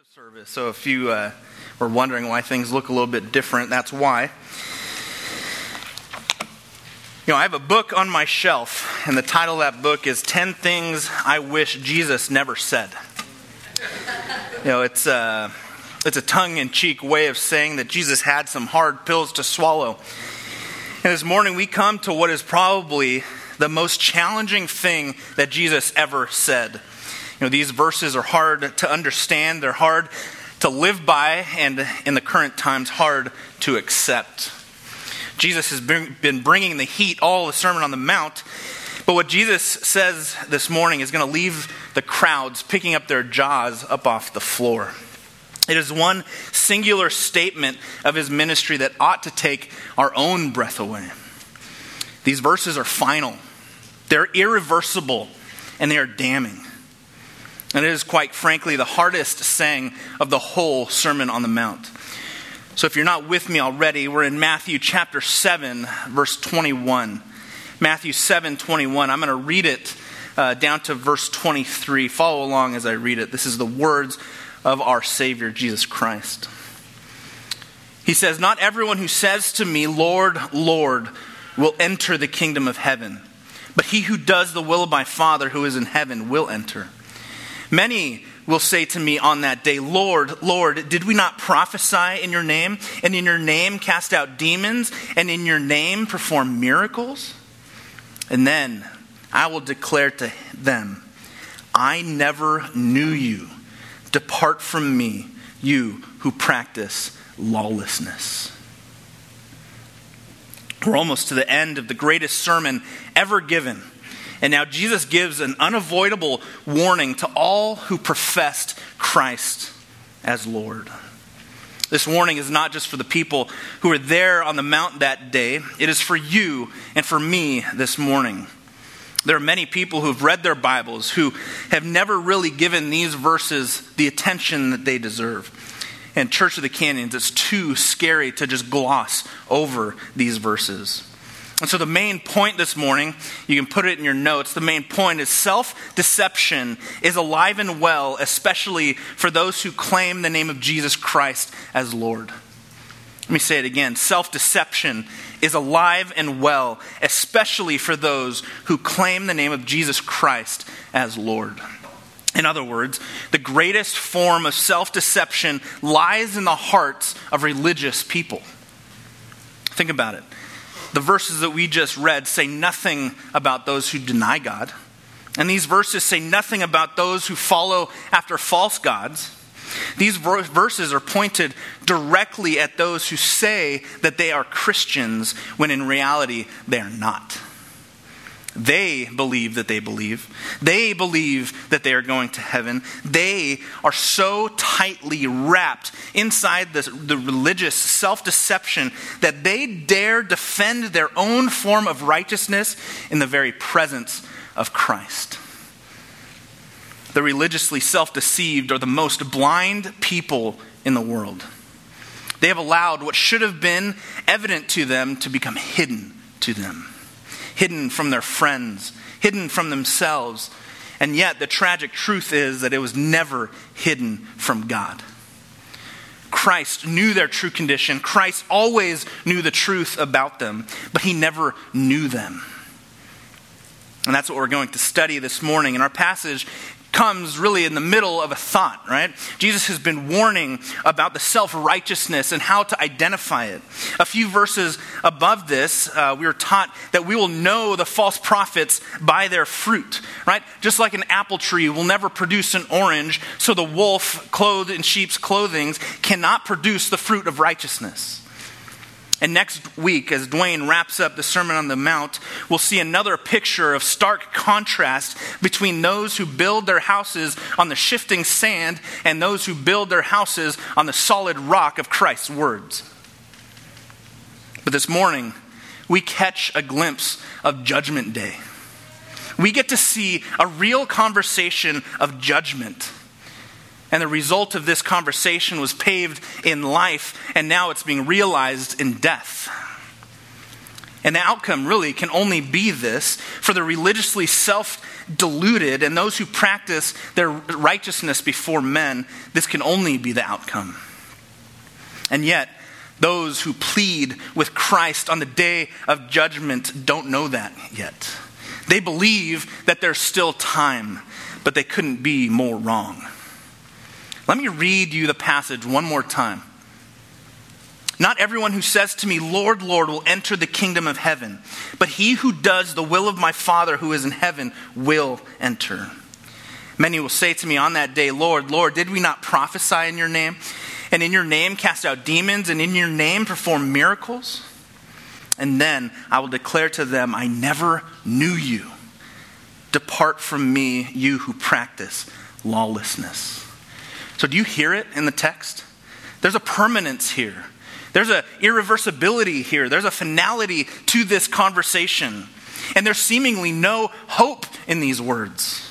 of service. So if you uh, were wondering why things look a little bit different, that's why. You know, I have a book on my shelf, and the title of that book is 10 Things I Wish Jesus Never Said. You know, it's, uh, it's a tongue in cheek way of saying that Jesus had some hard pills to swallow. And this morning we come to what is probably the most challenging thing that Jesus ever said. You know, these verses are hard to understand, they're hard to live by, and in the current times, hard to accept. Jesus has been bringing the heat all the Sermon on the Mount, but what Jesus says this morning is going to leave the crowds picking up their jaws up off the floor. It is one singular statement of his ministry that ought to take our own breath away. These verses are final, they're irreversible, and they are damning. And it is, quite frankly, the hardest saying of the whole Sermon on the Mount. So if you're not with me already, we're in Matthew chapter 7, verse 21. Matthew 7, 21. I'm going to read it uh, down to verse 23. Follow along as I read it. This is the words of our Savior, Jesus Christ. He says, Not everyone who says to me, Lord, Lord, will enter the kingdom of heaven, but he who does the will of my Father who is in heaven will enter. Many will say to me on that day, Lord, Lord, did we not prophesy in your name, and in your name cast out demons, and in your name perform miracles? And then I will declare to them, I never knew you. Depart from me, you who practice lawlessness. We're almost to the end of the greatest sermon ever given and now Jesus gives an unavoidable warning to all who professed Christ as Lord. This warning is not just for the people who were there on the mount that day, it is for you and for me this morning. There are many people who have read their Bibles who have never really given these verses the attention that they deserve. And Church of the Canyons, it's too scary to just gloss over these verses. And so, the main point this morning, you can put it in your notes. The main point is self deception is alive and well, especially for those who claim the name of Jesus Christ as Lord. Let me say it again self deception is alive and well, especially for those who claim the name of Jesus Christ as Lord. In other words, the greatest form of self deception lies in the hearts of religious people. Think about it the verses that we just read say nothing about those who deny God. And these verses say nothing about those who follow after false gods. These verses are pointed directly at those who say that they are Christians when in reality they are not. They believe that they believe. They believe that they are going to heaven. They are so tightly wrapped inside the, the religious self deception that they dare defend their own form of righteousness in the very presence of Christ. The religiously self deceived are the most blind people in the world. They have allowed what should have been evident to them to become hidden to them hidden from their friends, hidden from themselves. And yet, the tragic truth is that it was never hidden from God. Christ knew their true condition. Christ always knew the truth about them, but he never knew them. And that's what we're going to study this morning. In our passage, comes really in the middle of a thought, right? Jesus has been warning about the self righteousness and how to identify it. A few verses above this, uh, we are taught that we will know the false prophets by their fruit, right? Just like an apple tree will never produce an orange, so the wolf clothed in sheep's clothing cannot produce the fruit of righteousness. And next week, as Dwayne wraps up the Sermon on the Mount, we'll see another picture of stark contrast between those who build their houses on the shifting sand and those who build their houses on the solid rock of Christ's words. But this morning, we catch a glimpse of Judgment Day. We get to see a real conversation of judgment and the result of this conversation was paved in life, and now it's being realized in death. And the outcome really can only be this for the religiously self deluded and those who practice their righteousness before men, this can only be the outcome. And yet, those who plead with Christ on the day of judgment don't know that yet. They believe that there's still time, but they couldn't be more wrong. Let me read you the passage one more time. Not everyone who says to me, Lord, Lord, will enter the kingdom of heaven, but he who does the will of my Father who is in heaven will enter. Many will say to me on that day, Lord, Lord, did we not prophesy in your name? And in your name cast out demons, and in your name perform miracles? And then I will declare to them, I never knew you. Depart from me, you who practice lawlessness. So, do you hear it in the text? There's a permanence here. There's an irreversibility here. There's a finality to this conversation. And there's seemingly no hope in these words.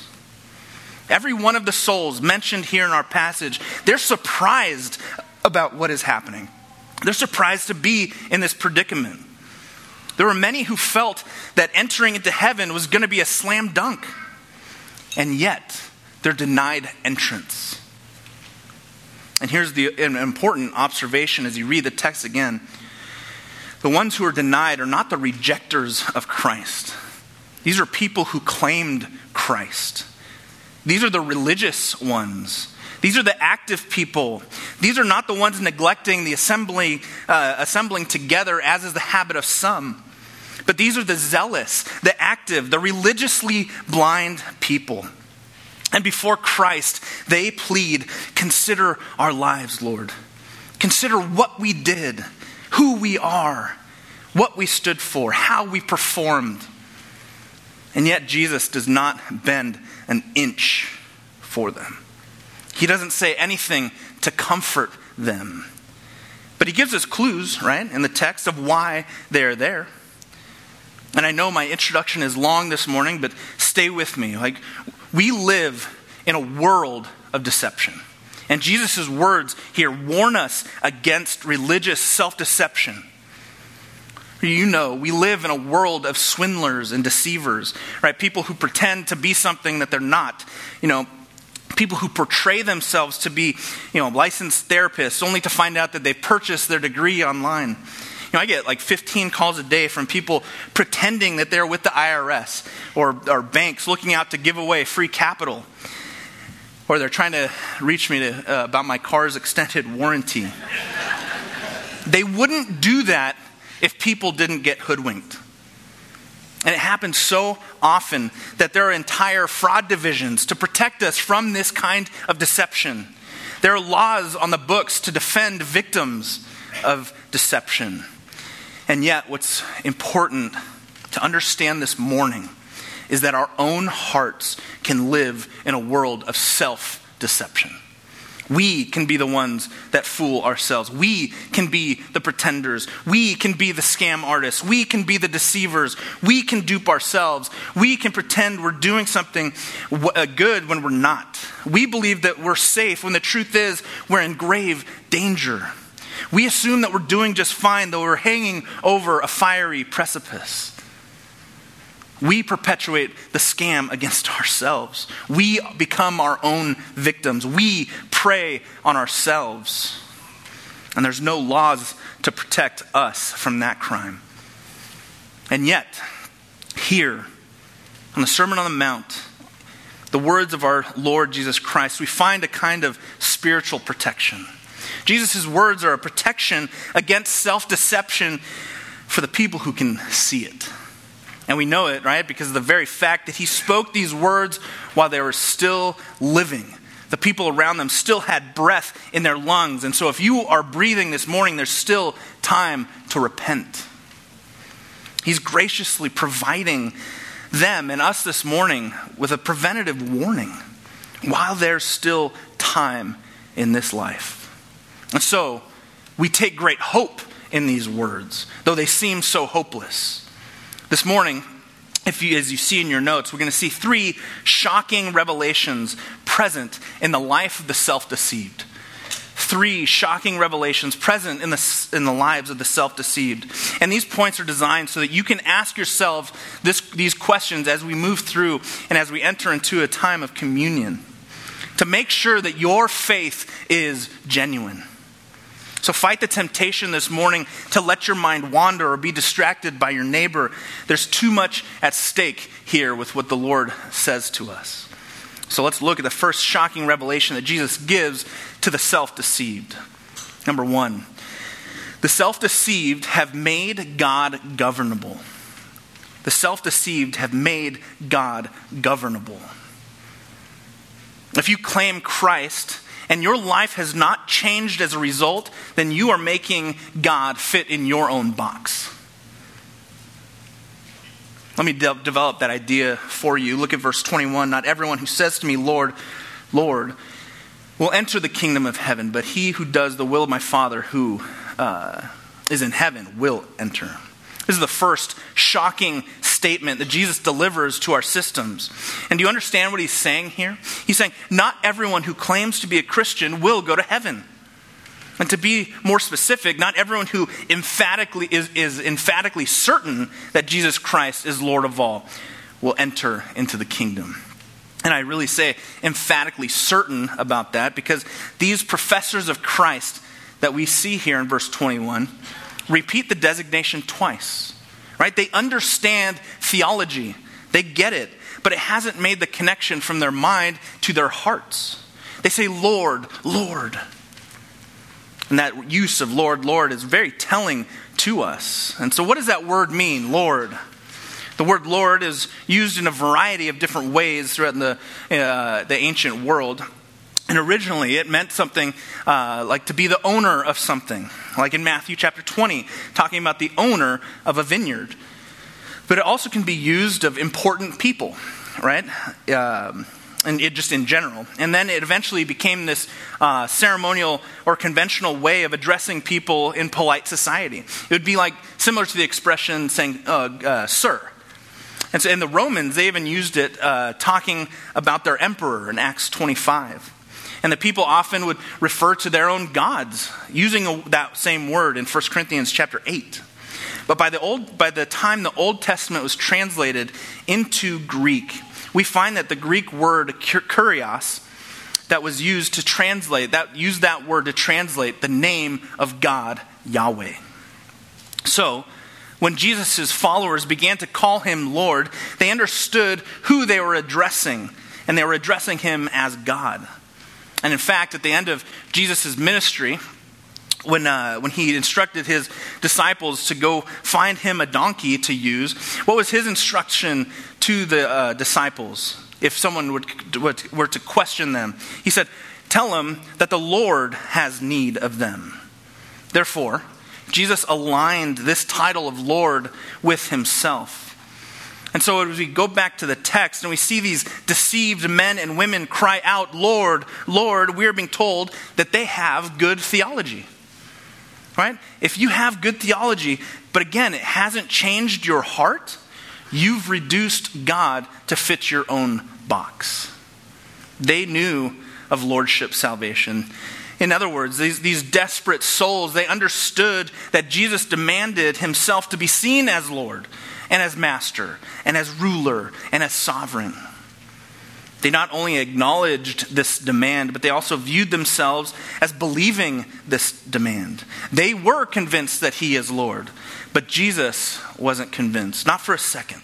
Every one of the souls mentioned here in our passage, they're surprised about what is happening. They're surprised to be in this predicament. There were many who felt that entering into heaven was going to be a slam dunk, and yet they're denied entrance. And here's the, an important observation as you read the text again. The ones who are denied are not the rejectors of Christ. These are people who claimed Christ. These are the religious ones. These are the active people. These are not the ones neglecting the assembly, uh, assembling together, as is the habit of some. But these are the zealous, the active, the religiously blind people. And before Christ, they plead, Consider our lives, Lord. Consider what we did, who we are, what we stood for, how we performed. And yet, Jesus does not bend an inch for them. He doesn't say anything to comfort them. But he gives us clues, right, in the text of why they're there. And I know my introduction is long this morning, but stay with me. Like, we live in a world of deception. And Jesus' words here warn us against religious self deception. You know, we live in a world of swindlers and deceivers, right? People who pretend to be something that they're not. You know, people who portray themselves to be, you know, licensed therapists only to find out that they purchased their degree online. Know, I get like 15 calls a day from people pretending that they're with the IRS or, or banks looking out to give away free capital or they're trying to reach me to, uh, about my car's extended warranty. they wouldn't do that if people didn't get hoodwinked. And it happens so often that there are entire fraud divisions to protect us from this kind of deception. There are laws on the books to defend victims of deception. And yet, what's important to understand this morning is that our own hearts can live in a world of self deception. We can be the ones that fool ourselves. We can be the pretenders. We can be the scam artists. We can be the deceivers. We can dupe ourselves. We can pretend we're doing something uh, good when we're not. We believe that we're safe when the truth is we're in grave danger. We assume that we're doing just fine, though we're hanging over a fiery precipice. We perpetuate the scam against ourselves. We become our own victims. We prey on ourselves. And there's no laws to protect us from that crime. And yet, here, on the Sermon on the Mount, the words of our Lord Jesus Christ, we find a kind of spiritual protection. Jesus' words are a protection against self deception for the people who can see it. And we know it, right? Because of the very fact that he spoke these words while they were still living. The people around them still had breath in their lungs. And so if you are breathing this morning, there's still time to repent. He's graciously providing them and us this morning with a preventative warning while there's still time in this life. And so we take great hope in these words, though they seem so hopeless. This morning, if you, as you see in your notes, we're going to see three shocking revelations present in the life of the self deceived. three shocking revelations present in the, in the lives of the self deceived. And these points are designed so that you can ask yourself this, these questions as we move through and as we enter into a time of communion to make sure that your faith is genuine. So fight the temptation this morning to let your mind wander or be distracted by your neighbor. There's too much at stake here with what the Lord says to us. So let's look at the first shocking revelation that Jesus gives to the self deceived. Number one, the self deceived have made God governable. The self deceived have made God governable. If you claim Christ and your life has not changed as a result, then you are making God fit in your own box. Let me de- develop that idea for you. Look at verse 21. Not everyone who says to me, Lord, Lord, will enter the kingdom of heaven, but he who does the will of my Father who uh, is in heaven will enter. This is the first shocking statement that Jesus delivers to our systems. And do you understand what he's saying here? He's saying, not everyone who claims to be a Christian will go to heaven. And to be more specific, not everyone who emphatically is, is emphatically certain that Jesus Christ is Lord of all will enter into the kingdom. And I really say emphatically certain about that because these professors of Christ that we see here in verse 21 repeat the designation twice. Right? They understand theology. They get it, but it hasn't made the connection from their mind to their hearts. They say, Lord, Lord. And that use of Lord, Lord is very telling to us. And so, what does that word mean, Lord? The word Lord is used in a variety of different ways throughout the, uh, the ancient world. And originally, it meant something uh, like to be the owner of something, like in Matthew chapter 20, talking about the owner of a vineyard. But it also can be used of important people, right? Um, and it, just in general. And then it eventually became this uh, ceremonial or conventional way of addressing people in polite society. It would be like similar to the expression saying, uh, uh, sir. And so in the Romans, they even used it uh, talking about their emperor in Acts 25. And the people often would refer to their own gods using a, that same word in 1 Corinthians chapter 8. But by the, old, by the time the Old Testament was translated into Greek, we find that the Greek word kurios that was used to translate, that used that word to translate the name of God, Yahweh. So, when Jesus' followers began to call him Lord, they understood who they were addressing, and they were addressing him as God. And in fact, at the end of Jesus' ministry, when, uh, when he instructed his disciples to go find him a donkey to use, what was his instruction to the uh, disciples if someone would, would, were to question them? He said, Tell them that the Lord has need of them. Therefore, Jesus aligned this title of Lord with himself. And so as we go back to the text and we see these deceived men and women cry out, Lord, Lord, we are being told that they have good theology. Right? If you have good theology, but again, it hasn't changed your heart, you've reduced God to fit your own box. They knew of lordship salvation. In other words, these, these desperate souls, they understood that Jesus demanded himself to be seen as Lord and as master and as ruler and as sovereign. They not only acknowledged this demand, but they also viewed themselves as believing this demand. They were convinced that he is Lord, but Jesus wasn't convinced, not for a second.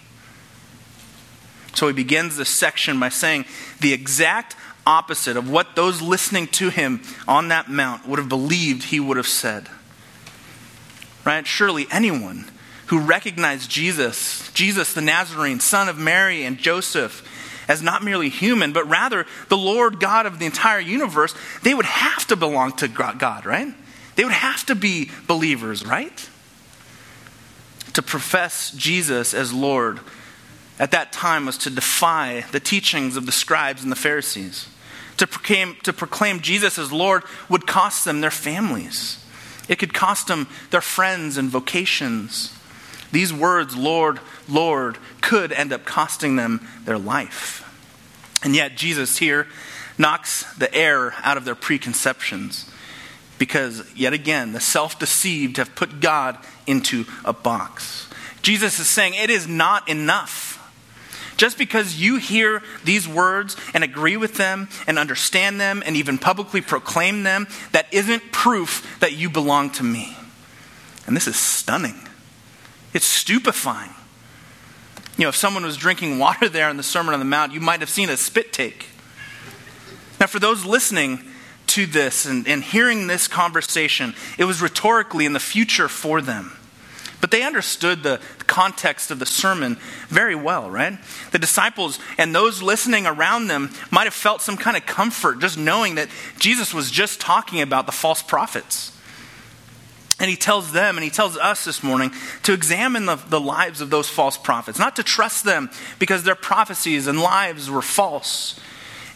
So he begins this section by saying the exact opposite of what those listening to him on that mount would have believed he would have said. Right? Surely anyone who recognized Jesus, Jesus the Nazarene, son of Mary and Joseph, as not merely human, but rather the Lord God of the entire universe, they would have to belong to God, right? They would have to be believers, right? To profess Jesus as Lord at that time was to defy the teachings of the scribes and the Pharisees. To proclaim, to proclaim Jesus as Lord would cost them their families. It could cost them their friends and vocations. These words, Lord, Lord, could end up costing them their life. And yet, Jesus here knocks the air out of their preconceptions. because, yet again, the self deceived have put God into a box. Jesus is saying it is not enough. Just because you hear these words and agree with them and understand them and even publicly proclaim them, that isn't proof that you belong to me. And this is stunning. It's stupefying. You know, if someone was drinking water there in the Sermon on the Mount, you might have seen a spit take. Now, for those listening to this and, and hearing this conversation, it was rhetorically in the future for them. But they understood the context of the sermon very well, right? The disciples and those listening around them might have felt some kind of comfort just knowing that Jesus was just talking about the false prophets. And he tells them and he tells us this morning to examine the, the lives of those false prophets, not to trust them because their prophecies and lives were false.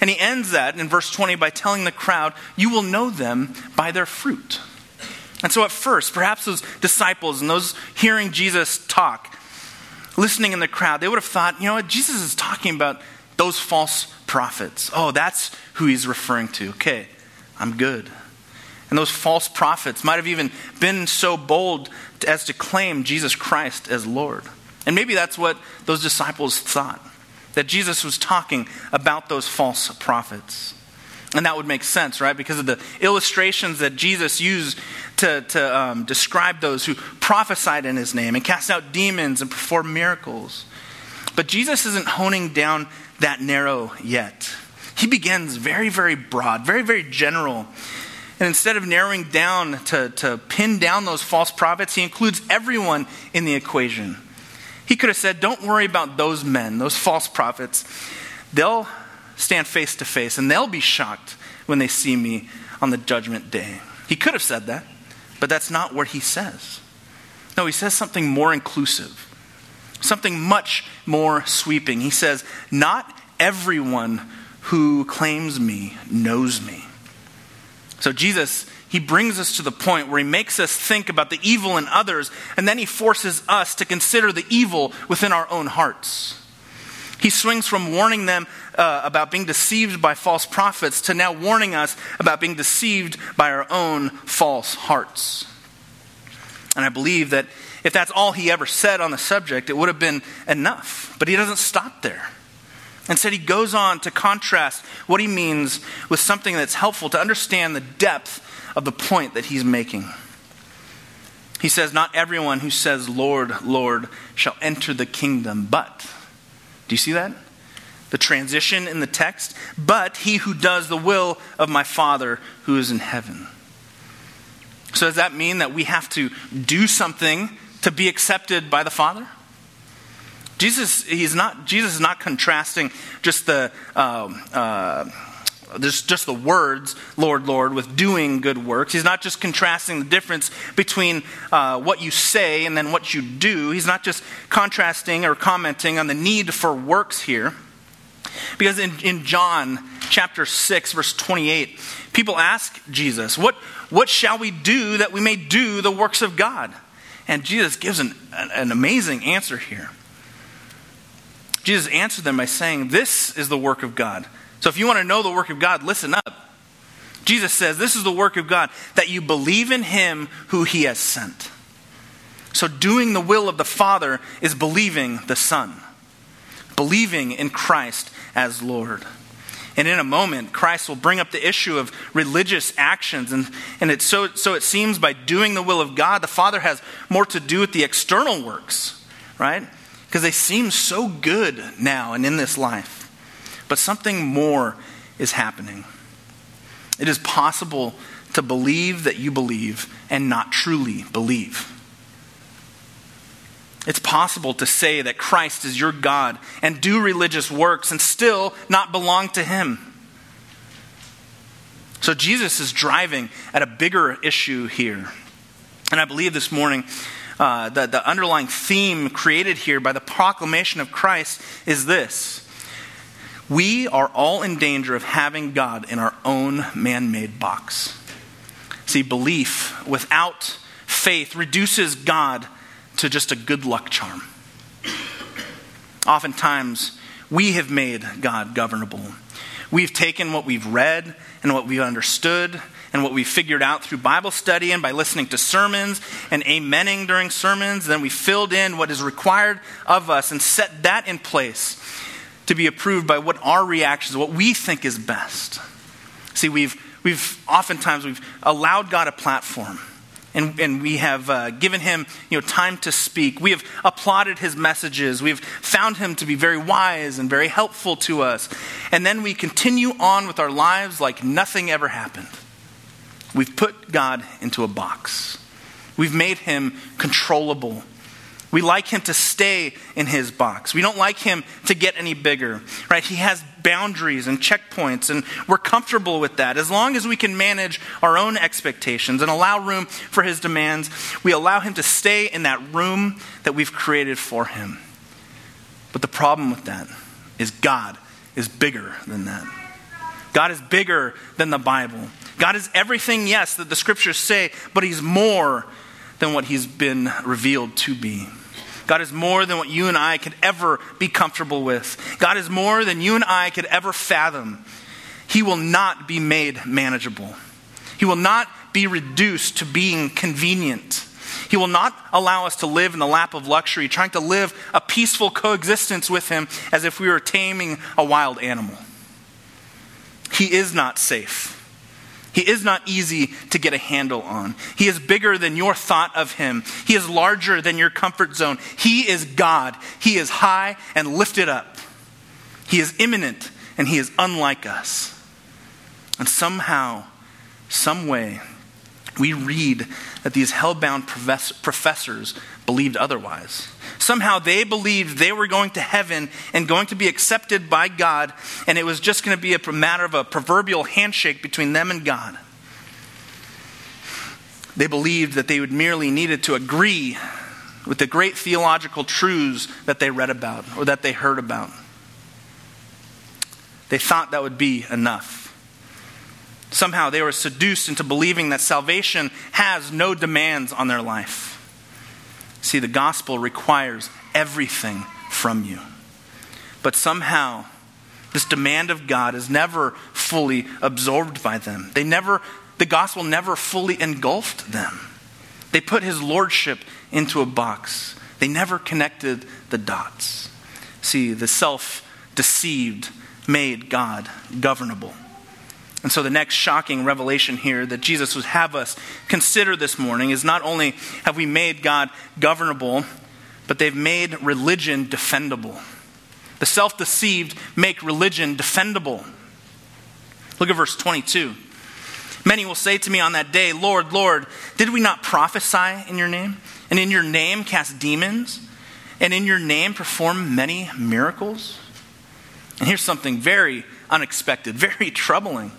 And he ends that in verse 20 by telling the crowd, You will know them by their fruit. And so, at first, perhaps those disciples and those hearing Jesus talk, listening in the crowd, they would have thought, you know what, Jesus is talking about those false prophets. Oh, that's who he's referring to. Okay, I'm good. And those false prophets might have even been so bold as to claim Jesus Christ as Lord. And maybe that's what those disciples thought that Jesus was talking about those false prophets. And that would make sense, right? Because of the illustrations that Jesus used to, to um, describe those who prophesied in his name and cast out demons and perform miracles. But Jesus isn't honing down that narrow yet. He begins very, very broad, very, very general. And instead of narrowing down to, to pin down those false prophets, he includes everyone in the equation. He could have said, Don't worry about those men, those false prophets. They'll stand face to face and they'll be shocked when they see me on the judgment day. He could have said that, but that's not what he says. No, he says something more inclusive, something much more sweeping. He says, Not everyone who claims me knows me. So Jesus he brings us to the point where he makes us think about the evil in others, and then he forces us to consider the evil within our own hearts. He swings from warning them uh, about being deceived by false prophets to now warning us about being deceived by our own false hearts. And I believe that if that's all he ever said on the subject, it would have been enough. But he doesn't stop there. Instead, he goes on to contrast what he means with something that's helpful to understand the depth of the point that he's making. He says, Not everyone who says, Lord, Lord, shall enter the kingdom, but. Do you see that? The transition in the text, but he who does the will of my Father who is in heaven. So, does that mean that we have to do something to be accepted by the Father? Jesus, he's not, Jesus is not contrasting just the uh, uh, there's just the words, Lord, Lord, with doing good works. He's not just contrasting the difference between uh, what you say and then what you do. He's not just contrasting or commenting on the need for works here. Because in, in John chapter 6, verse 28, people ask Jesus, what, what shall we do that we may do the works of God? And Jesus gives an, an amazing answer here. Jesus answered them by saying, This is the work of God so if you want to know the work of God, listen up. Jesus says, This is the work of God, that you believe in him who he has sent. So doing the will of the Father is believing the Son, believing in Christ as Lord. And in a moment, Christ will bring up the issue of religious actions. And, and it, so, so it seems by doing the will of God, the Father has more to do with the external works, right? Because they seem so good now and in this life. But something more is happening. It is possible to believe that you believe and not truly believe. It's possible to say that Christ is your God and do religious works and still not belong to Him. So Jesus is driving at a bigger issue here. And I believe this morning uh, the, the underlying theme created here by the proclamation of Christ is this we are all in danger of having God in our own man made box. See, belief without faith reduces God to just a good luck charm. Oftentimes, we have made God governable. We've taken what we've read and what we've understood and what we figured out through Bible study and by listening to sermons and amening during sermons. Then we filled in what is required of us and set that in place to be approved by what our reactions, what we think is best. See, we've, we've oftentimes we've allowed God a platform. And, and we have uh, given him you know, time to speak. We have applauded his messages. We've found him to be very wise and very helpful to us. And then we continue on with our lives like nothing ever happened. We've put God into a box. We've made him controllable. We like him to stay in his box. We don't like him to get any bigger, right? He has boundaries and checkpoints, and we're comfortable with that. As long as we can manage our own expectations and allow room for his demands, we allow him to stay in that room that we've created for him. But the problem with that is God is bigger than that. God is bigger than the Bible. God is everything, yes, that the scriptures say, but He's more than what He's been revealed to be. God is more than what you and I could ever be comfortable with. God is more than you and I could ever fathom. He will not be made manageable. He will not be reduced to being convenient. He will not allow us to live in the lap of luxury, trying to live a peaceful coexistence with Him as if we were taming a wild animal. He is not safe. He is not easy to get a handle on. He is bigger than your thought of him. He is larger than your comfort zone. He is God. He is high and lifted up. He is immanent and he is unlike us. And somehow, some way, we read that these hell-bound professors believed otherwise. Somehow they believed they were going to heaven and going to be accepted by God, and it was just going to be a matter of a proverbial handshake between them and God. They believed that they would merely needed to agree with the great theological truths that they read about or that they heard about. They thought that would be enough. Somehow they were seduced into believing that salvation has no demands on their life. See, the gospel requires everything from you. But somehow, this demand of God is never fully absorbed by them. They never, the gospel never fully engulfed them. They put his lordship into a box. They never connected the dots. See, the self deceived made God governable. And so, the next shocking revelation here that Jesus would have us consider this morning is not only have we made God governable, but they've made religion defendable. The self deceived make religion defendable. Look at verse 22. Many will say to me on that day, Lord, Lord, did we not prophesy in your name? And in your name cast demons? And in your name perform many miracles? And here's something very unexpected, very troubling.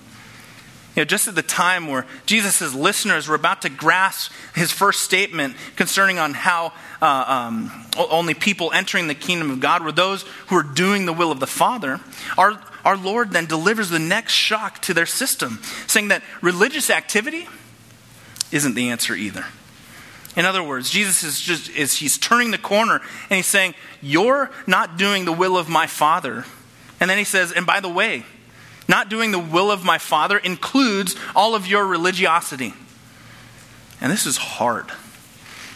You know, just at the time where Jesus' listeners were about to grasp his first statement concerning on how uh, um, only people entering the kingdom of God were those who are doing the will of the Father, our, our Lord then delivers the next shock to their system, saying that religious activity isn't the answer either. In other words, Jesus is just is he's turning the corner and he's saying, You're not doing the will of my Father. And then he says, and by the way, not doing the will of my Father includes all of your religiosity. And this is hard.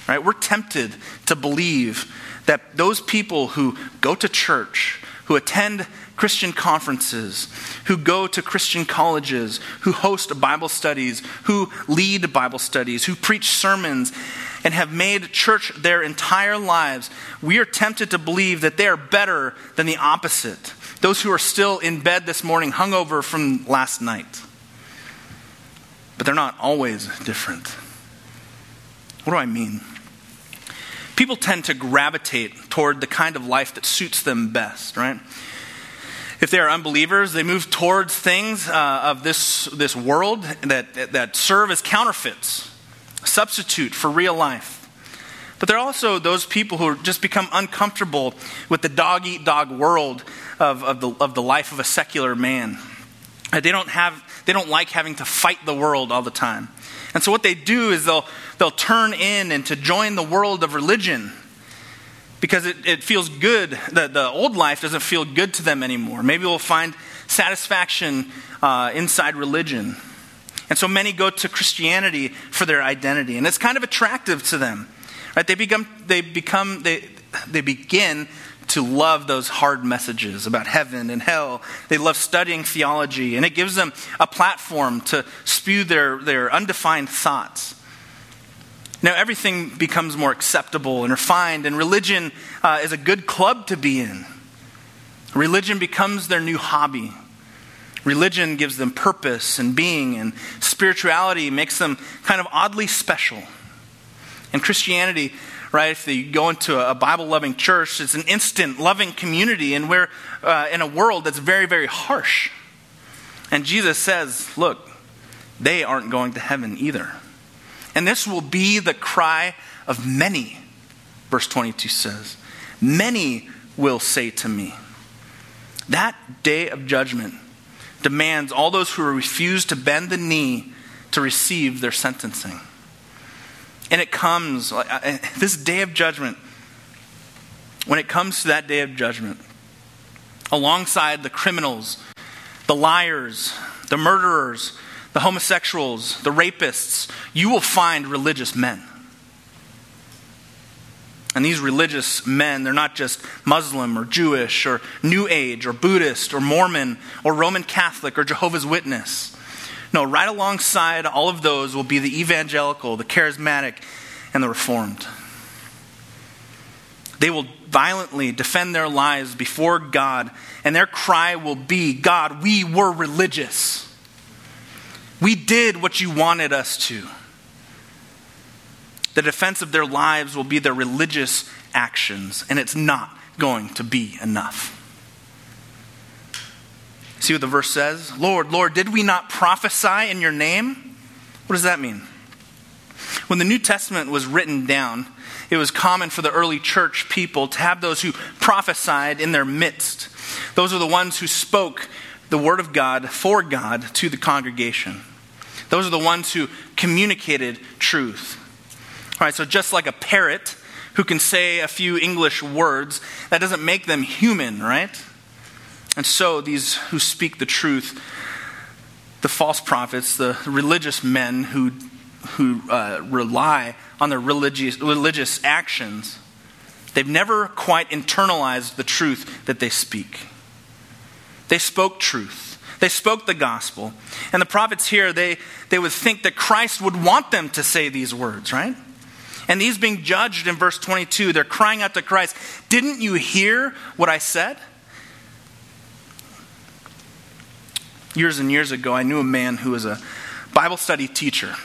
Right? We're tempted to believe that those people who go to church, who attend Christian conferences, who go to Christian colleges, who host Bible studies, who lead Bible studies, who preach sermons, and have made church their entire lives, we are tempted to believe that they are better than the opposite those who are still in bed this morning, hungover from last night. But they're not always different. What do I mean? People tend to gravitate toward the kind of life that suits them best, right? If they are unbelievers, they move towards things uh, of this, this world that, that serve as counterfeits, substitute for real life. But there are also those people who just become uncomfortable with the dog eat dog world of, of, the, of the life of a secular man. Uh, they don't, have, they don't like having to fight the world all the time. And so what they do is they'll, they'll turn in and to join the world of religion because it, it feels good. The, the old life doesn't feel good to them anymore. Maybe we'll find satisfaction uh, inside religion. And so many go to Christianity for their identity, and it's kind of attractive to them. Right? They become, they become, they, they begin to love those hard messages about heaven and hell. They love studying theology, and it gives them a platform to spew their, their undefined thoughts. Now, everything becomes more acceptable and refined, and religion uh, is a good club to be in. Religion becomes their new hobby. Religion gives them purpose and being, and spirituality makes them kind of oddly special. And Christianity right? If you go into a Bible loving church, it's an instant loving community, and we're uh, in a world that's very, very harsh. And Jesus says, Look, they aren't going to heaven either. And this will be the cry of many, verse 22 says. Many will say to me. That day of judgment demands all those who refuse to bend the knee to receive their sentencing. And it comes, this day of judgment, when it comes to that day of judgment, alongside the criminals, the liars, the murderers, the homosexuals, the rapists, you will find religious men. And these religious men, they're not just Muslim or Jewish or New Age or Buddhist or Mormon or Roman Catholic or Jehovah's Witness. No, right alongside all of those will be the evangelical, the charismatic, and the reformed. They will violently defend their lives before God, and their cry will be God, we were religious. We did what you wanted us to. The defense of their lives will be their religious actions, and it's not going to be enough. See what the verse says? Lord, Lord, did we not prophesy in your name? What does that mean? When the New Testament was written down, it was common for the early church people to have those who prophesied in their midst. Those are the ones who spoke the word of God for God to the congregation. Those are the ones who communicated truth. All right, so just like a parrot who can say a few English words, that doesn't make them human, right? And so, these who speak the truth, the false prophets, the religious men who, who uh, rely on their religious, religious actions, they've never quite internalized the truth that they speak. They spoke truth. They spoke the gospel. And the prophets here, they, they would think that Christ would want them to say these words, right? And these being judged in verse 22, they're crying out to Christ, Didn't you hear what I said? Years and years ago, I knew a man who was a Bible study teacher.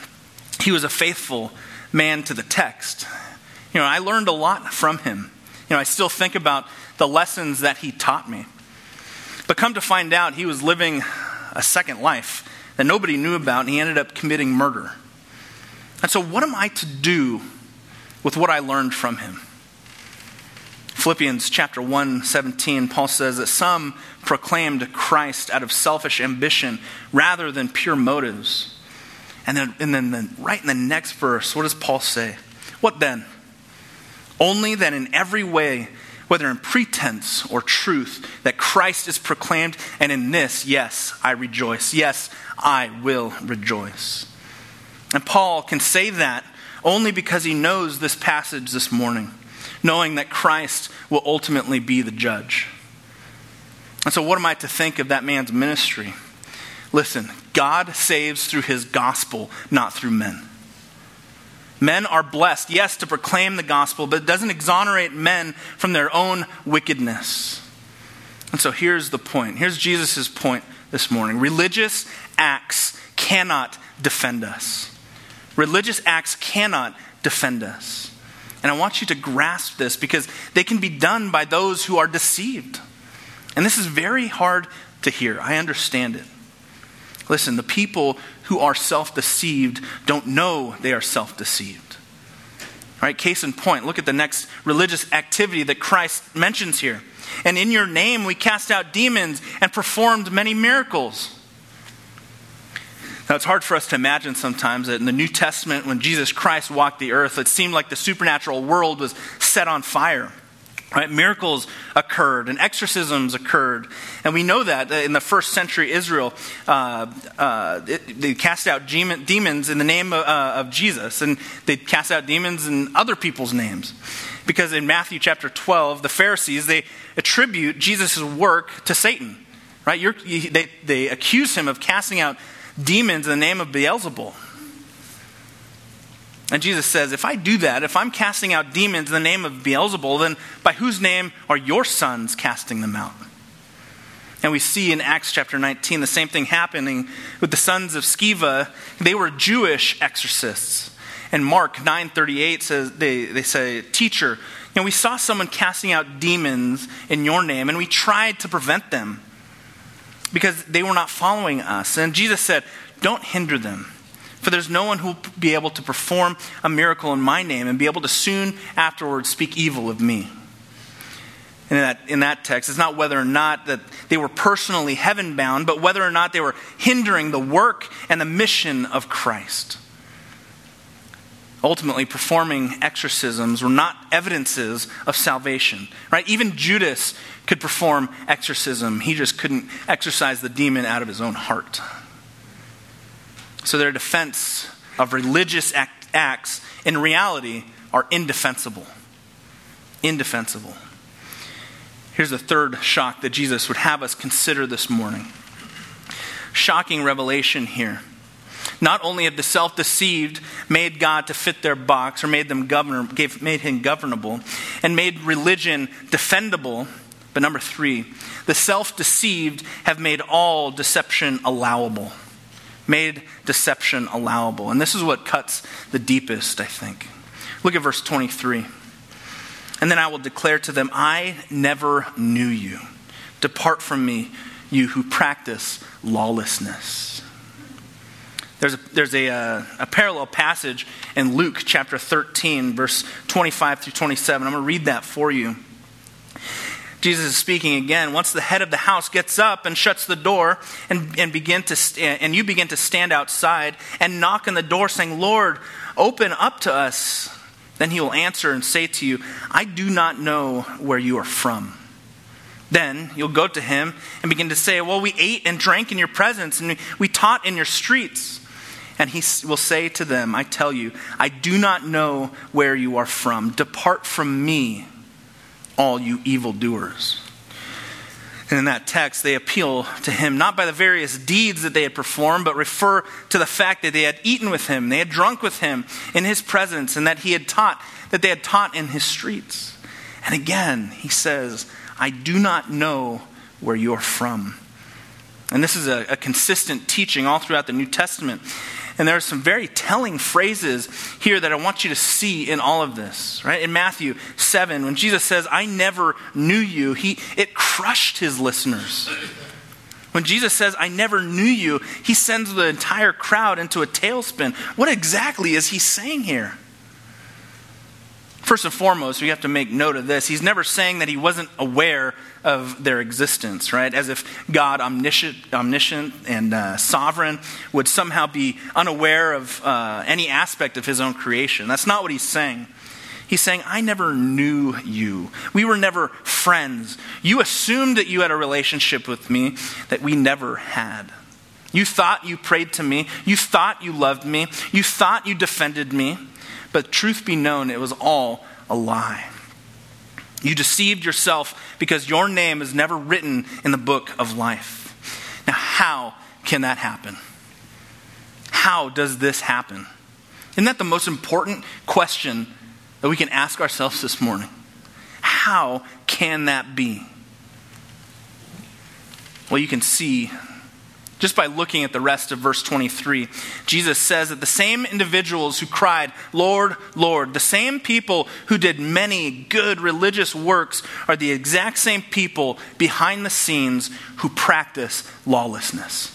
He was a faithful man to the text. You know, I learned a lot from him. You know, I still think about the lessons that he taught me. But come to find out, he was living a second life that nobody knew about, and he ended up committing murder. And so, what am I to do with what I learned from him? Philippians chapter 1, 17, Paul says that some proclaimed Christ out of selfish ambition rather than pure motives. And then, and then the, right in the next verse, what does Paul say? What then? Only that in every way, whether in pretense or truth, that Christ is proclaimed, and in this, yes, I rejoice. Yes, I will rejoice. And Paul can say that only because he knows this passage this morning knowing that Christ will ultimately be the judge. And so, what am I to think of that man's ministry? Listen, God saves through his gospel, not through men. Men are blessed, yes, to proclaim the gospel, but it doesn't exonerate men from their own wickedness. And so here's the point. Here's Jesus' point this morning. Religious acts cannot defend us. Religious acts cannot defend us. And I want you to grasp this because they can be done by those who are deceived. And this is very hard to hear. I understand it. Listen, the people who are self deceived don't know they are self deceived. All right, case in point, look at the next religious activity that Christ mentions here. And in your name we cast out demons and performed many miracles. Now, it's hard for us to imagine sometimes that in the New Testament, when Jesus Christ walked the earth, it seemed like the supernatural world was set on fire. Right? Miracles occurred and exorcisms occurred. And we know that in the first century Israel, uh, uh, it, they cast out demons in the name of, uh, of Jesus, and they cast out demons in other people's names. Because in Matthew chapter 12, the Pharisees, they attribute Jesus' work to Satan. Right? You're, they, they accuse him of casting out demons in the name of Beelzebul. And Jesus says, if I do that, if I'm casting out demons in the name of Beelzebul, then by whose name are your sons casting them out? And we see in Acts chapter 19 the same thing happening with the sons of Sceva. They were Jewish exorcists. And Mark 9:38 says they, they say, "Teacher, you know, we saw someone casting out demons in your name and we tried to prevent them because they were not following us." And Jesus said, "Don't hinder them." For there's no one who will be able to perform a miracle in my name and be able to soon afterwards speak evil of me. And in that, in that text, it's not whether or not that they were personally heaven bound, but whether or not they were hindering the work and the mission of Christ. Ultimately, performing exorcisms were not evidences of salvation, right? Even Judas could perform exorcism. He just couldn't exorcise the demon out of his own heart. So their defense of religious act, acts in reality are indefensible. Indefensible. Here's the third shock that Jesus would have us consider this morning. Shocking revelation here. Not only have the self deceived made God to fit their box or made, them governor, gave, made him governable and made religion defendable, but number three, the self deceived have made all deception allowable made deception allowable. And this is what cuts the deepest, I think. Look at verse 23. And then I will declare to them, I never knew you. Depart from me, you who practice lawlessness. There's a, there's a, uh, a parallel passage in Luke chapter 13, verse 25 through 27. I'm going to read that for you. Jesus is speaking again. Once the head of the house gets up and shuts the door and, and, begin to st- and you begin to stand outside and knock on the door saying, Lord, open up to us, then he will answer and say to you, I do not know where you are from. Then you'll go to him and begin to say, Well, we ate and drank in your presence and we taught in your streets. And he will say to them, I tell you, I do not know where you are from. Depart from me all you evildoers. And in that text, they appeal to him not by the various deeds that they had performed, but refer to the fact that they had eaten with him, they had drunk with him in his presence, and that he had taught, that they had taught in his streets. And again, he says, I do not know where you're from. And this is a, a consistent teaching all throughout the New Testament. And there are some very telling phrases here that I want you to see in all of this, right? In Matthew 7, when Jesus says, I never knew you, he, it crushed his listeners. When Jesus says, I never knew you, he sends the entire crowd into a tailspin. What exactly is he saying here? First and foremost, we have to make note of this. He's never saying that he wasn't aware of their existence, right? As if God, omniscient, omniscient and uh, sovereign, would somehow be unaware of uh, any aspect of his own creation. That's not what he's saying. He's saying, I never knew you. We were never friends. You assumed that you had a relationship with me that we never had. You thought you prayed to me. You thought you loved me. You thought you defended me. But truth be known, it was all a lie. You deceived yourself because your name is never written in the book of life. Now, how can that happen? How does this happen? Isn't that the most important question that we can ask ourselves this morning? How can that be? Well, you can see just by looking at the rest of verse 23, Jesus says that the same individuals who cried, Lord, Lord, the same people who did many good religious works are the exact same people behind the scenes who practice lawlessness.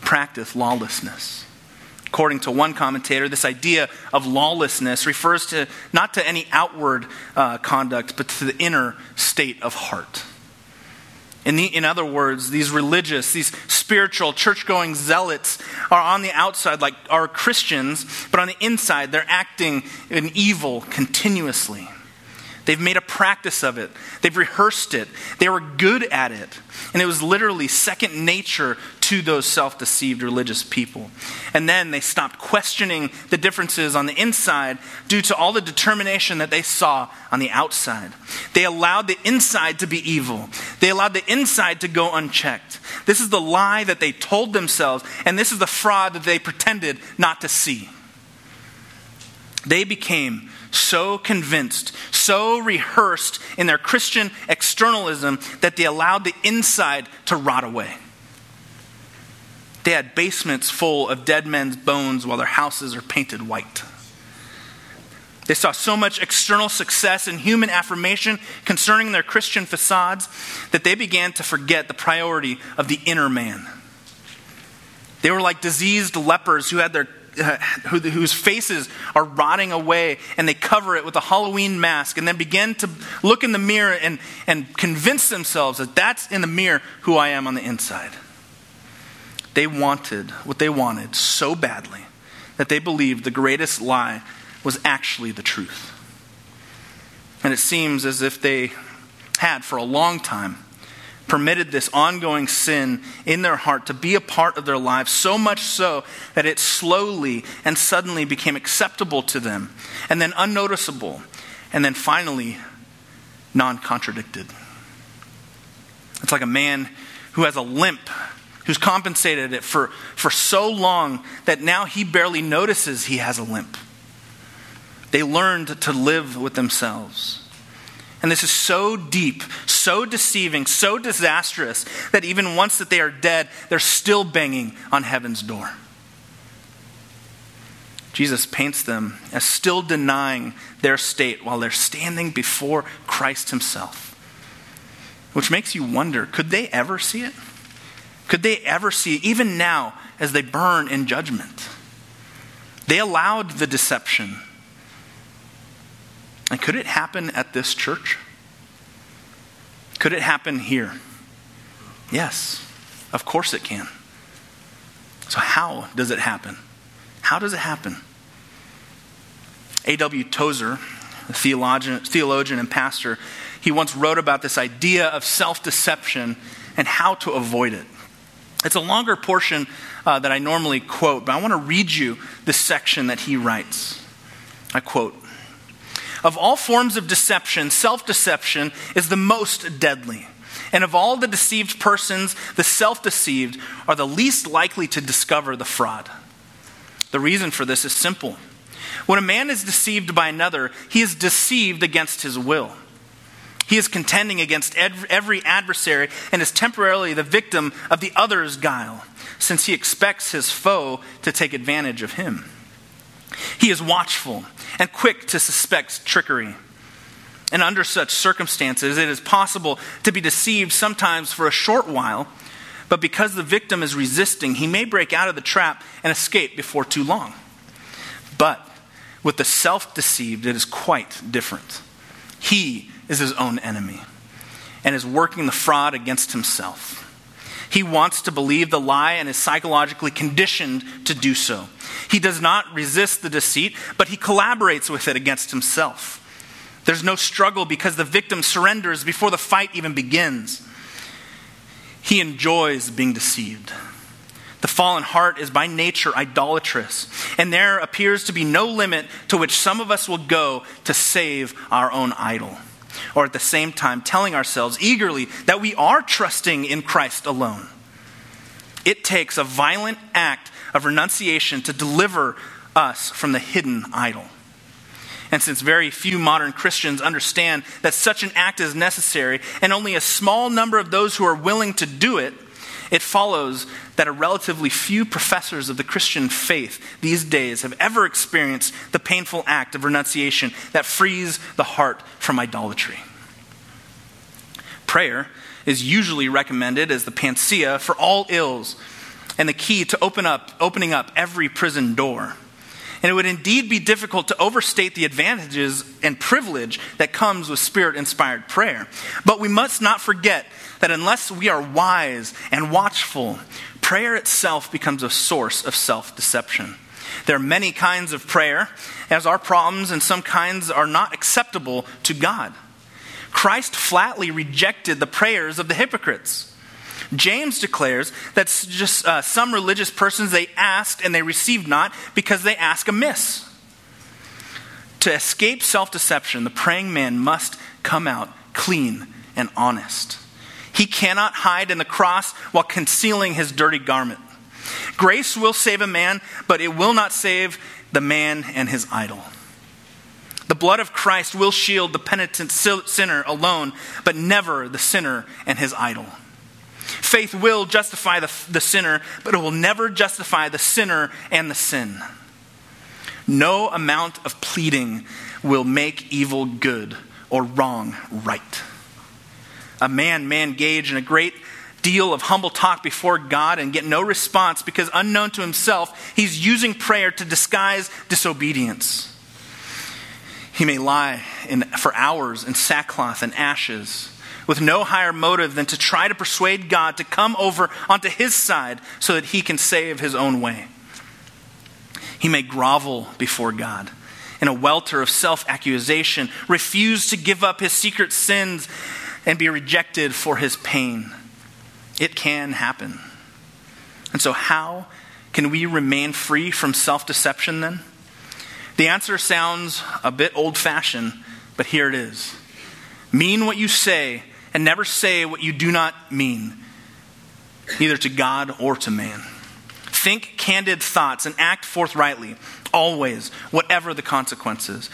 Practice lawlessness. According to one commentator, this idea of lawlessness refers to not to any outward uh, conduct, but to the inner state of heart. In, the, in other words, these religious, these spiritual, church going zealots are on the outside like are Christians, but on the inside they're acting in evil continuously. They've made a practice of it. They've rehearsed it. They were good at it. And it was literally second nature to those self deceived religious people. And then they stopped questioning the differences on the inside due to all the determination that they saw on the outside. They allowed the inside to be evil, they allowed the inside to go unchecked. This is the lie that they told themselves, and this is the fraud that they pretended not to see. They became so convinced, so rehearsed in their Christian externalism that they allowed the inside to rot away. They had basements full of dead men's bones while their houses are painted white. They saw so much external success and human affirmation concerning their Christian facades that they began to forget the priority of the inner man. They were like diseased lepers who had their uh, whose faces are rotting away and they cover it with a Halloween mask and then begin to look in the mirror and, and convince themselves that that's in the mirror who I am on the inside. They wanted what they wanted so badly that they believed the greatest lie was actually the truth. And it seems as if they had for a long time permitted this ongoing sin in their heart to be a part of their lives, so much so that it slowly and suddenly became acceptable to them, and then unnoticeable, and then finally non contradicted. It's like a man who has a limp, who's compensated it for, for so long that now he barely notices he has a limp. They learned to live with themselves. And this is so deep, so deceiving, so disastrous that even once that they are dead, they're still banging on heaven's door. Jesus paints them as still denying their state while they're standing before Christ himself. Which makes you wonder could they ever see it? Could they ever see even now as they burn in judgment? They allowed the deception and could it happen at this church? Could it happen here? Yes, of course it can. So, how does it happen? How does it happen? A.W. Tozer, a theologian, theologian and pastor, he once wrote about this idea of self deception and how to avoid it. It's a longer portion uh, that I normally quote, but I want to read you the section that he writes. I quote of all forms of deception, self deception is the most deadly. And of all the deceived persons, the self deceived are the least likely to discover the fraud. The reason for this is simple. When a man is deceived by another, he is deceived against his will. He is contending against every adversary and is temporarily the victim of the other's guile, since he expects his foe to take advantage of him. He is watchful and quick to suspect trickery. And under such circumstances, it is possible to be deceived sometimes for a short while, but because the victim is resisting, he may break out of the trap and escape before too long. But with the self deceived, it is quite different. He is his own enemy and is working the fraud against himself. He wants to believe the lie and is psychologically conditioned to do so. He does not resist the deceit, but he collaborates with it against himself. There's no struggle because the victim surrenders before the fight even begins. He enjoys being deceived. The fallen heart is by nature idolatrous, and there appears to be no limit to which some of us will go to save our own idol or at the same time telling ourselves eagerly that we are trusting in Christ alone. It takes a violent act of renunciation to deliver us from the hidden idol. And since very few modern Christians understand that such an act is necessary, and only a small number of those who are willing to do it, it follows that a relatively few professors of the Christian faith these days have ever experienced the painful act of renunciation that frees the heart from idolatry. Prayer is usually recommended as the panacea for all ills and the key to open up, opening up every prison door. And it would indeed be difficult to overstate the advantages and privilege that comes with spirit inspired prayer. But we must not forget that unless we are wise and watchful, prayer itself becomes a source of self deception. There are many kinds of prayer, as our problems and some kinds are not acceptable to God. Christ flatly rejected the prayers of the hypocrites. James declares that just uh, some religious persons they asked and they received not because they ask amiss. To escape self deception, the praying man must come out clean and honest. He cannot hide in the cross while concealing his dirty garment. Grace will save a man, but it will not save the man and his idol. The blood of Christ will shield the penitent sinner alone, but never the sinner and his idol. Faith will justify the, the sinner, but it will never justify the sinner and the sin. No amount of pleading will make evil good or wrong right. A man may engage in a great deal of humble talk before God and get no response because, unknown to himself, he's using prayer to disguise disobedience. He may lie in, for hours in sackcloth and ashes with no higher motive than to try to persuade God to come over onto his side so that he can save his own way. He may grovel before God in a welter of self accusation, refuse to give up his secret sins, and be rejected for his pain. It can happen. And so, how can we remain free from self deception then? The answer sounds a bit old fashioned, but here it is Mean what you say, and never say what you do not mean, either to God or to man. Think candid thoughts and act forthrightly, always, whatever the consequences.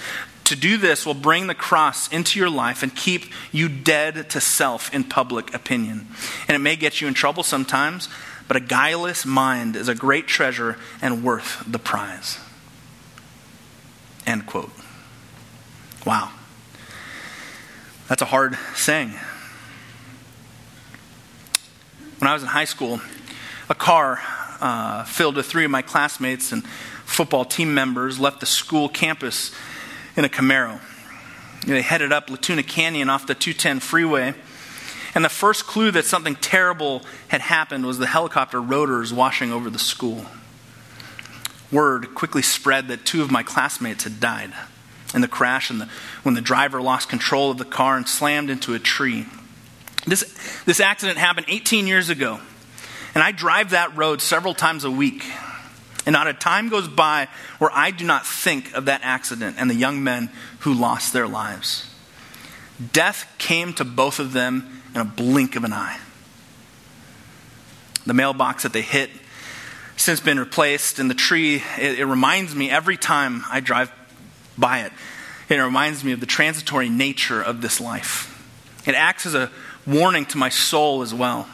To do this will bring the cross into your life and keep you dead to self in public opinion. And it may get you in trouble sometimes, but a guileless mind is a great treasure and worth the prize. End quote. Wow. That's a hard saying. When I was in high school, a car uh, filled with three of my classmates and football team members left the school campus in a Camaro. They headed up La Tuna Canyon off the 210 freeway. And the first clue that something terrible had happened was the helicopter rotors washing over the school. Word quickly spread that two of my classmates had died in the crash and the, when the driver lost control of the car and slammed into a tree. This, this accident happened 18 years ago, and I drive that road several times a week. And not a time goes by where I do not think of that accident and the young men who lost their lives. Death came to both of them in a blink of an eye. The mailbox that they hit since been replaced, and the tree, it, it reminds me every time I drive by it. It reminds me of the transitory nature of this life. It acts as a warning to my soul as well.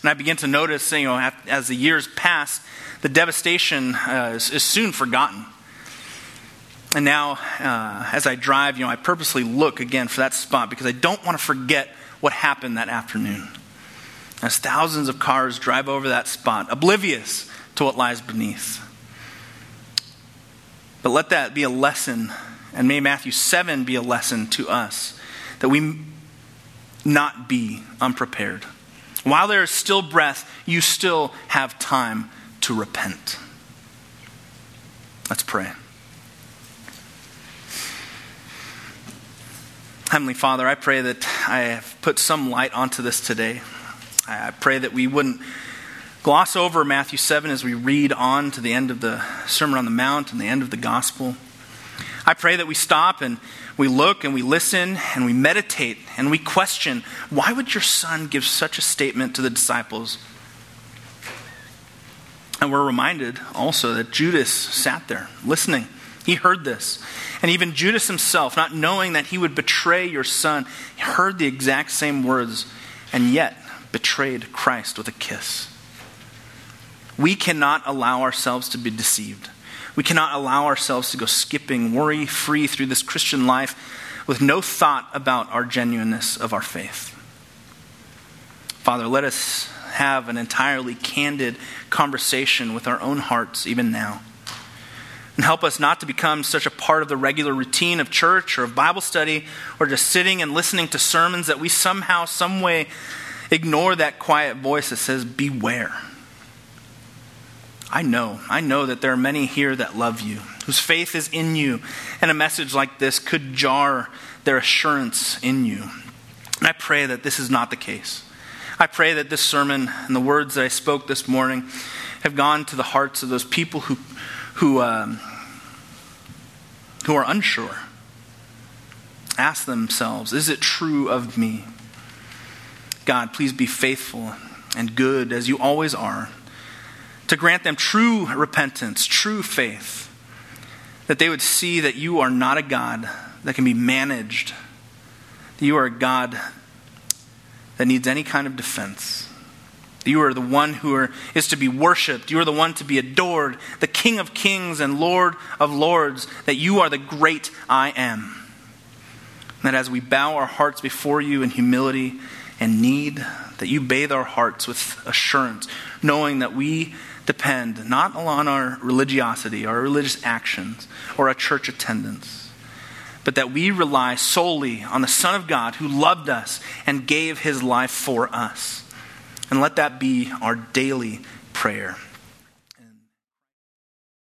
And I begin to notice, you know, as the years pass, the devastation uh, is, is, soon forgotten. And now, uh, as I drive, you know, I purposely look again for that spot because I don't want to forget what happened that afternoon. As thousands of cars drive over that spot, oblivious to what lies beneath. But let that be a lesson, and may Matthew 7 be a lesson to us that we not be unprepared. While there is still breath, you still have time to repent. Let's pray. Heavenly Father, I pray that I have put some light onto this today. I pray that we wouldn't gloss over Matthew 7 as we read on to the end of the Sermon on the Mount and the end of the Gospel. I pray that we stop and we look and we listen and we meditate and we question why would your son give such a statement to the disciples? And we're reminded also that Judas sat there listening. He heard this. And even Judas himself, not knowing that he would betray your son, heard the exact same words and yet betrayed Christ with a kiss. We cannot allow ourselves to be deceived. We cannot allow ourselves to go skipping worry free through this Christian life with no thought about our genuineness of our faith. Father, let us have an entirely candid conversation with our own hearts even now. And help us not to become such a part of the regular routine of church or of Bible study or just sitting and listening to sermons that we somehow, some way ignore that quiet voice that says, Beware. I know, I know that there are many here that love you, whose faith is in you, and a message like this could jar their assurance in you. And I pray that this is not the case. I pray that this sermon and the words that I spoke this morning have gone to the hearts of those people who, who, um, who are unsure. Ask themselves, is it true of me? God, please be faithful and good as you always are, to grant them true repentance, true faith, that they would see that you are not a God that can be managed, that you are a God that needs any kind of defense. You are the one who are, is to be worshiped. You are the one to be adored, the King of kings and Lord of lords, that you are the great I am. That as we bow our hearts before you in humility and need, that you bathe our hearts with assurance, knowing that we depend not on our religiosity, our religious actions, or our church attendance, but that we rely solely on the Son of God who loved us and gave his life for us. And let that be our daily prayer.